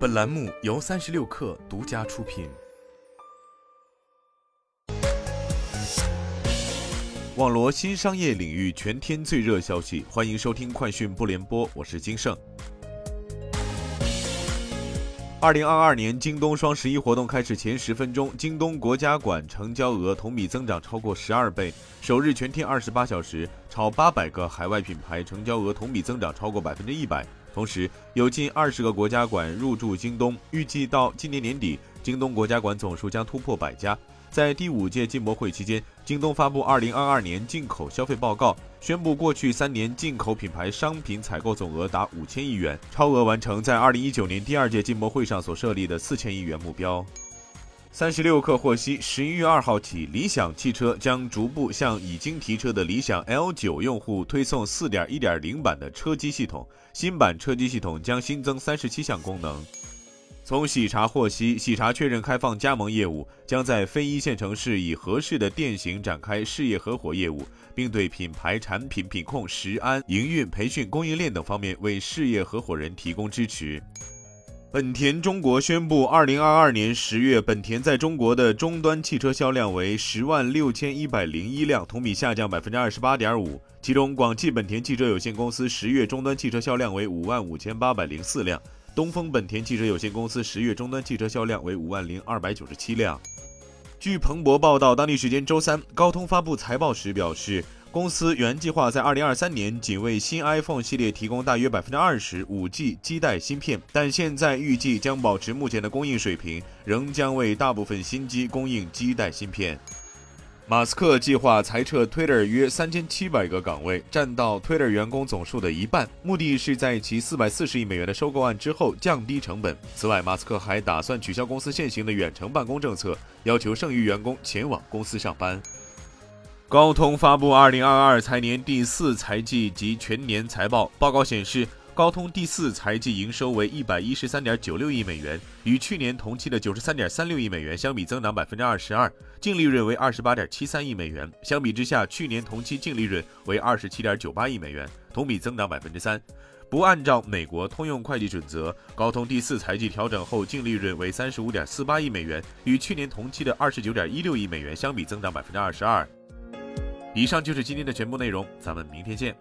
本栏目由三十六氪独家出品。网罗新商业领域全天最热消息，欢迎收听快讯不联播，我是金盛。二零二二年京东双十一活动开始前十分钟，京东国家馆成交额同比增长超过十二倍，首日全天二十八小时超八百个海外品牌成交额同比增长超过百分之一百。同时，有近二十个国家馆入驻京东，预计到今年年底，京东国家馆总数将突破百家。在第五届进博会期间，京东发布二零二二年进口消费报告，宣布过去三年进口品牌商品采购总额达五千亿元，超额完成在二零一九年第二届进博会上所设立的四千亿元目标。三十六氪获悉，十一月二号起，理想汽车将逐步向已经提车的理想 L 九用户推送四点一点零版的车机系统。新版车机系统将新增三十七项功能。从喜茶获悉，喜茶确认开放加盟业务，将在非一线城市以合适的店型展开事业合伙业务，并对品牌产品品控、食安、营运、培训、供应链等方面为事业合伙人提供支持。本田中国宣布，二零二二年十月，本田在中国的终端汽车销量为十万六千一百零一辆，同比下降百分之二十八点五。其中，广汽本田汽车有限公司十月终端汽车销量为五万五千八百零四辆，东风本田汽车有限公司十月终端汽车销量为五万零二百九十七辆。据彭博报道，当地时间周三，高通发布财报时表示。公司原计划在二零二三年仅为新 iPhone 系列提供大约百分之二十五 G 基带芯片，但现在预计将保持目前的供应水平，仍将为大部分新机供应基带芯片。马斯克计划裁撤 Twitter 约三千七百个岗位，占到 Twitter 员工总数的一半，目的是在其四百四十亿美元的收购案之后降低成本。此外，马斯克还打算取消公司现行的远程办公政策，要求剩余员工前往公司上班。高通发布二零二二财年第四财季及全年财报。报告显示，高通第四财季营收为一百一十三点九六亿美元，与去年同期的九十三点三六亿美元相比，增长百分之二十二。净利润为二十八点七三亿美元，相比之下，去年同期净利润为二十七点九八亿美元，同比增长百分之三。不按照美国通用会计准则，高通第四财季调整后净利润为三十五点四八亿美元，与去年同期的二十九点一六亿美元相比，增长百分之二十二。以上就是今天的全部内容，咱们明天见。